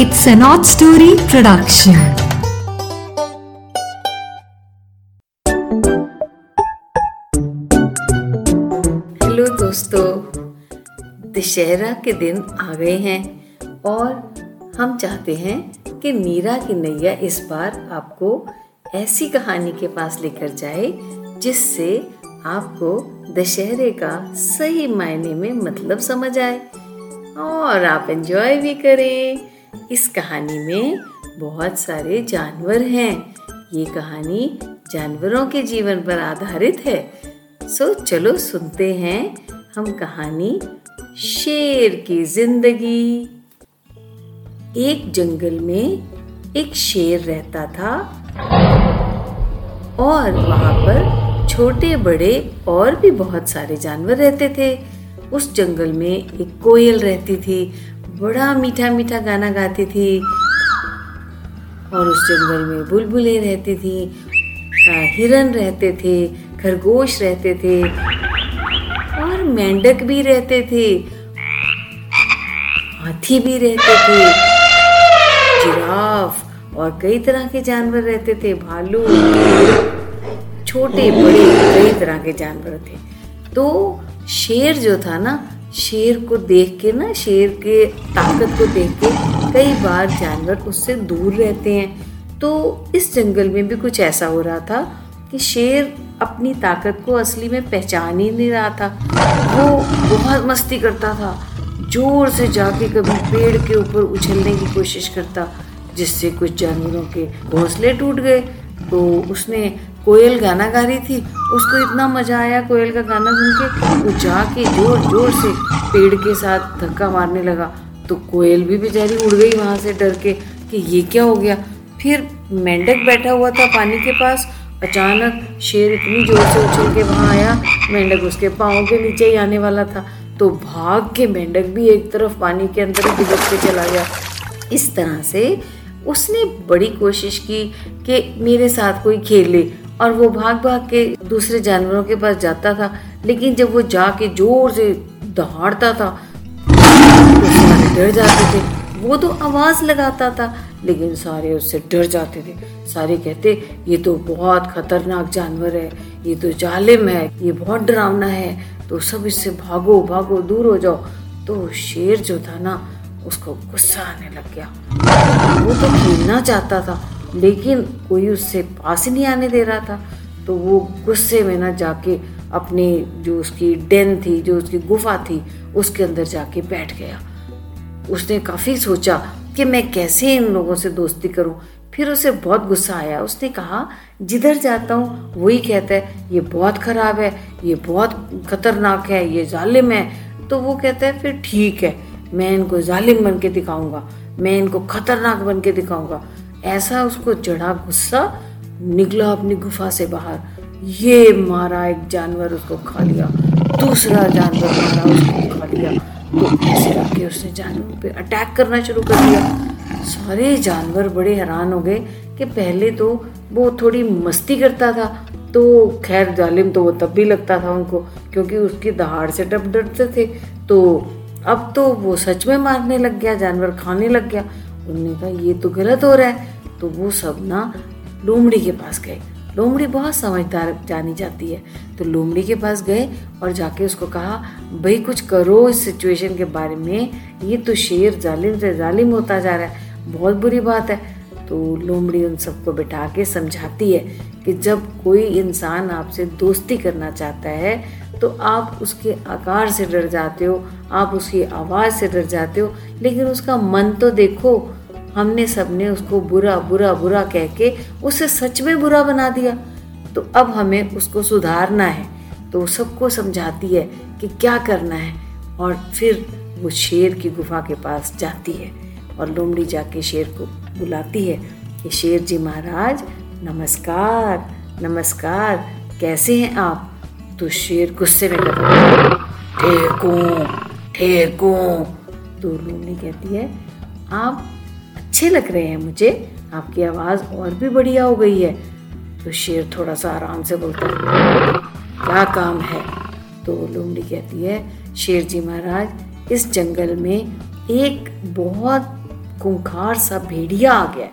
It's an odd story production. Hello दोस्तों, दशहरा के दिन आ गए हैं और हम चाहते हैं कि मीरा की नैया इस बार आपको ऐसी कहानी के पास लेकर जाए जिससे आपको दशहरे का सही मायने में मतलब समझ आए और आप एंजॉय भी करें इस कहानी में बहुत सारे जानवर हैं। ये कहानी जानवरों के जीवन पर आधारित है। सो चलो सुनते हैं हम कहानी शेर की ज़िंदगी। एक जंगल में एक शेर रहता था और वहाँ पर छोटे, बड़े और भी बहुत सारे जानवर रहते थे। उस जंगल में एक कोयल रहती थी। बड़ा मीठा मीठा गाना गाती थी। और उस जंगल में बुलबुलें रहती थी हिरन रहते थे, खरगोश रहते थे, और मेंढक भी रहते थे, हाथी भी रहते थे, जिराफ, और कई तरह के जानवर रहते थे, भालू, छोटे, बड़े, कई तरह के जानवर थे। तो शेर जो था ना शेर को देख के ना, शेर के ताकत को देख के कई बार जानवर उससे दूर रहते हैं। तो इस जंगल में भी कुछ ऐसा हो रहा था कि शेर अपनी ताकत को असली में पहचान ही नहीं रहा था। वो बहुत मस्ती करता था, ज़ोर से जाके कभी पेड़ के ऊपर उछलने की कोशिश करता, जिससे कुछ जानवरों के घोंसले टूट गए। तो उसने कोयल गाना गा रही थी, उसको इतना मज़ा आया, कोयल का गाना सुन के, वो जाके ज़ोर ज़ोर से पेड़ के साथ धक्का मारने लगा। तो कोयल भी बेचारी उड़ गई वहाँ से डर के कि ये क्या हो गया। फिर मेंढक बैठा हुआ था पानी के पास, अचानक शेर इतनी ज़ोर से उछल के वहाँ आया, मेंढक उसके पाँव के नीचे ही आने वाला था। तो भाग के मेंढक भी एक तरफ़ पानी के अंदर ही के चला गया। इस तरह से उसने बड़ी कोशिश की कि मेरे साथ कोई खेल और वो भाग भाग के दूसरे जानवरों के पास जाता था, लेकिन जब वो जाके ज़ोर से दहाड़ता था तो डर जाते थे। वो तो आवाज़ लगाता था, लेकिन सारे उससे डर जाते थे। सारे कहते, ये तो बहुत खतरनाक जानवर है, ये तो जालिम है, ये बहुत डरावना है। तो सब इससे भागो भागो, दूर हो जाओ। तो शेर जो था ना, उसको गुस्सा आने लग गया। वो तो खेलना चाहता था लेकिन कोई उससे पास ही नहीं आने दे रहा था। तो वो गुस्से में ना जाके अपने जो उसकी डेन थी, जो उसकी गुफा थी, उसके अंदर जाके बैठ गया। उसने काफ़ी सोचा कि मैं कैसे इन लोगों से दोस्ती करूँ। फिर उसे बहुत गुस्सा आया। उसने कहा, जिधर जाता हूँ, वही कहता है, ये बहुत ख़राब है, ये बहुत ख़तरनाक है, ये जालिम है। तो वो कहता है, फिर ठीक है, मैं इनको जालिम बन के दिखाऊँगा, मैं इनको खतरनाक बन के दिखाऊँगा। ऐसा उसको चढ़ा गुस्सा, निकला अपनी गुफा से बाहर। ये मारा एक जानवर उसको खा लिया, दूसरा जानवर मारा उसको खा लिया तो ऐसे करके उसने जानवरों पे अटैक करना शुरू कर दिया। सारे जानवर बड़े हैरान हो गए कि पहले तो वो थोड़ी मस्ती करता था तो खैर जालिम तो वो तब भी लगता था उनको, क्योंकि उसकी दहाड़ से डब डरते थे। तो अब तो वो सच में मारने लग गया, जानवर खाने लग गया। उन्होंने कहा, ये तो गलत हो रहा है। तो वो सब ना लोमड़ी के पास गए। लोमड़ी बहुत समझदार जानी जाती है। तो लोमड़ी के पास गए और जाके उसको कहा, भाई कुछ करो इस सिचुएशन के बारे में। ये तो शेर जालिम से जालिम होता जा रहा है। बहुत बुरी बात है। तो लोमड़ी उन सबको बिठा के समझाती है कि जब कोई इंसान आपसे दोस्ती करना चाहता है तो आप उसके आकार से डर जाते हो, आप उसकी आवाज़ से डर जाते हो, लेकिन उसका मन तो देखो हमने सबने उसको बुरा बुरा बुरा कह के उसे सच में बुरा बना दिया। तो अब हमें उसको सुधारना है। तो सबको समझाती है कि क्या करना है और फिर वो शेर की गुफा के पास जाती है और लोमड़ी जाके शेर को बुलाती है कि शेर जी महाराज, नमस्कार नमस्कार, कैसे हैं आप? तो शेर गुस्से में कहता ठीक ठीक तो लोमड़ी कहती है, आप अच्छे लग रहे हैं मुझे। आपकी आवाज़ और भी बढ़िया हो गई है। तो शेर थोड़ा सा आराम से बोलता है, क्या काम है? तो लोमड़ी कहती है, शेर जी महाराज, इस जंगल में एक बहुत खूंखार सा भेड़िया आ गया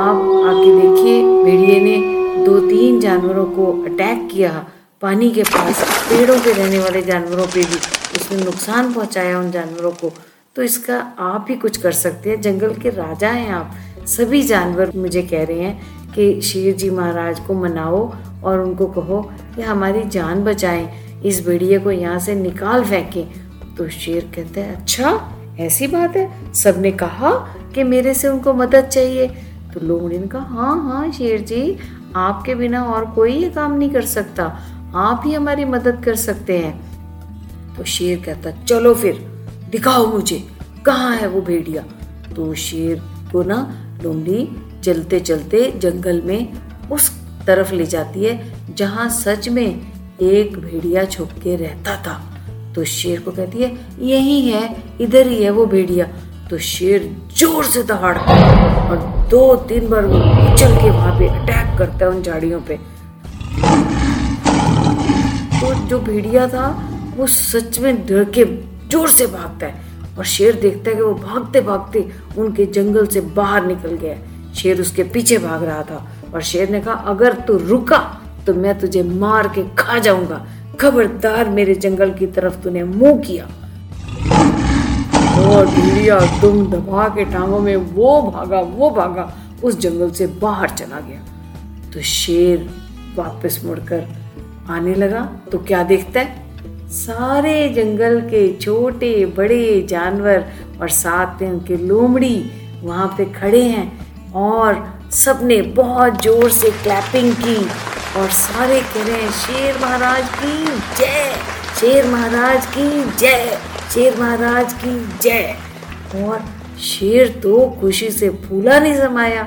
आप आके देखिए, भेड़िए ने दो तीन जानवरों को अटैक किया। पानी के पास पेड़ों पे रहने वाले जानवरों पे भी उसने नुकसान पहुँचाया उन जानवरों को। तो इसका आप ही कुछ कर सकते हैं। जंगल के राजा हैं आप। सभी जानवर मुझे कह रहे हैं कि शेर जी महाराज को मनाओ और उनको कहो कि हमारी जान बचाएँ। इस भेड़िए को यहाँ से निकाल फेंकें। तो शेर कहता है अच्छा ऐसी बात है। सबने कहा कि मेरे से उनको मदद चाहिए। तो लोमड़ी ने कहा हाँ हाँ शेर जी, आपके बिना और कोई ये काम नहीं कर सकता। आप ही हमारी मदद कर सकते हैं। तो शेर कहता, चलो फिर दिखाओ मुझे, कहाँ है वो भेड़िया? तो शेर को ना लोमड़ी चलते चलते जंगल में उस तरफ़ ले जाती है, जहाँ सच में एक भेड़िया छुप के रहता था। तो शेर को कहती है, यही है, इधर ही है वो भेड़िया। तो शेर ज़ोर से दहाड़ता है और दो तीन बार वो उछल के वहाँ पे अटैक करता है उन झाड़ियों पे। तो जो भेड़िया था, वो सच में डर के ज़ोर से भागता है और शेर देखता है कि वो भागते भागते उनके जंगल से बाहर निकल गया शेर उसके पीछे भाग रहा था और शेर ने कहा, अगर तू रुका तो मैं तुझे मार के खा जाऊँगा। खबरदार मेरे जंगल की तरफ़ तूने मुँह किया। और भेड़िया दुम दबा के टांगों में वो भागा वो भागा, उस जंगल से बाहर चला गया। तो शेर वापस मुड़कर आने लगा। तो क्या देखता है? सारे जंगल के छोटे, बड़े जानवर और साथ में उनके लोमड़ी वहाँ पे खड़े हैं और सबने बहुत ज़ोर से क्लैपिंग की और सारे कह रहे हैं, शेर महाराज की जय, शेर महाराज की जय, शेर महाराज की जय। और शेर तो खुशी से फूला नहीं समाया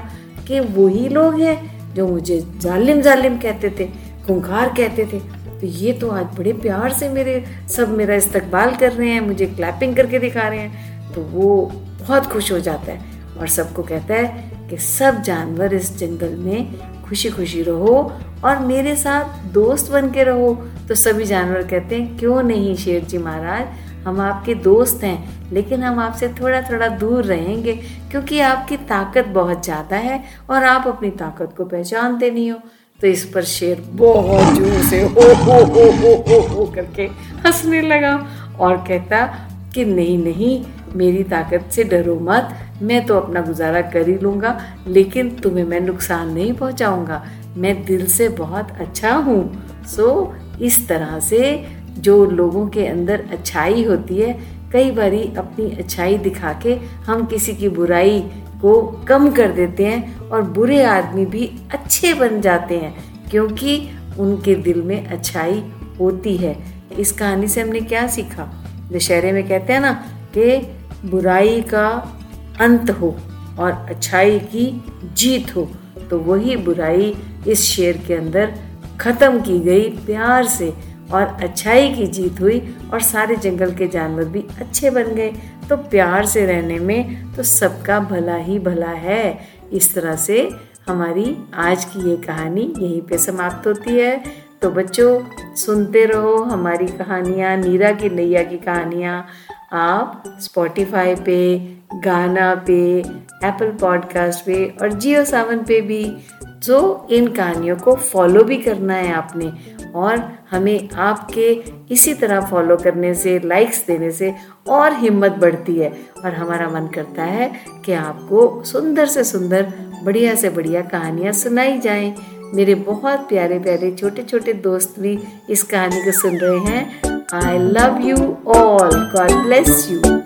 कि वही लोग हैं जो मुझे जालिम जालिम कहते थे, खुंखार कहते थे। तो ये तो आज बड़े प्यार से मेरे, सब मेरा इस्तकबाल कर रहे हैं, मुझे क्लैपिंग करके दिखा रहे हैं। तो वो बहुत खुश हो जाता है और सबको कहता है कि सब जानवर इस जंगल में खुशी खुशी रहो और मेरे साथ दोस्त बन के रहो। तो सभी जानवर कहते हैं, क्यों नहीं शेर जी महाराज? हम आपके दोस्त हैं, लेकिन हम आपसे थोड़ा थोड़ा दूर रहेंगे, क्योंकि आपकी ताकत बहुत ज़्यादा है और आप अपनी ताकत को पहचानते नहीं हो। तो इस पर शेर बहुत ज़ोर से हो हो हो हो हो हो करके हंसने लगा और कहता कि नहीं नहीं, मेरी ताकत से डरो मत, मैं तो अपना गुजारा कर ही लूँगा, लेकिन तुम्हें मैं नुकसान नहीं पहुँचाऊँगा, मैं दिल से बहुत अच्छा हूँ। सो इस तरह से जो लोगों के अंदर अच्छाई होती है, कई बारी अपनी अच्छाई दिखा के हम किसी की बुराई को कम कर देते हैं और बुरे आदमी भी अच्छे बन जाते हैं, क्योंकि उनके दिल में अच्छाई होती है। इस कहानी से हमने क्या सीखा? दशहरे में कहते हैं ना कि बुराई का अंत हो और अच्छाई की जीत हो तो वही बुराई इस शेर के अंदर खत्म की गई प्यार से और अच्छाई की जीत हुई और सारे जंगल के जानवर भी अच्छे बन गए। तो प्यार से रहने में तो सबका भला ही भला है। इस तरह से हमारी आज की ये कहानी यहीं पे समाप्त होती है। तो बच्चों, सुनते रहो हमारी कहानियाँ, नीरा की नैया की कहानियाँ। आप स्पॉटिफाई पे, गाना पे एप्पल पॉडकास्ट पे और जियो सावन पे भी जो इन कहानियों को फॉलो भी करना है आपने और हमें आपके इसी तरह फॉलो करने से लाइक्स देने से और हिम्मत बढ़ती है। और हमारा मन करता है कि आपको सुंदर से सुंदर, बढ़िया से बढ़िया कहानियाँ सुनाई जाएँ। मेरे बहुत प्यारे प्यारे छोटे छोटे दोस्त भी इस कहानी को सुन रहे हैं। I love you all God bless you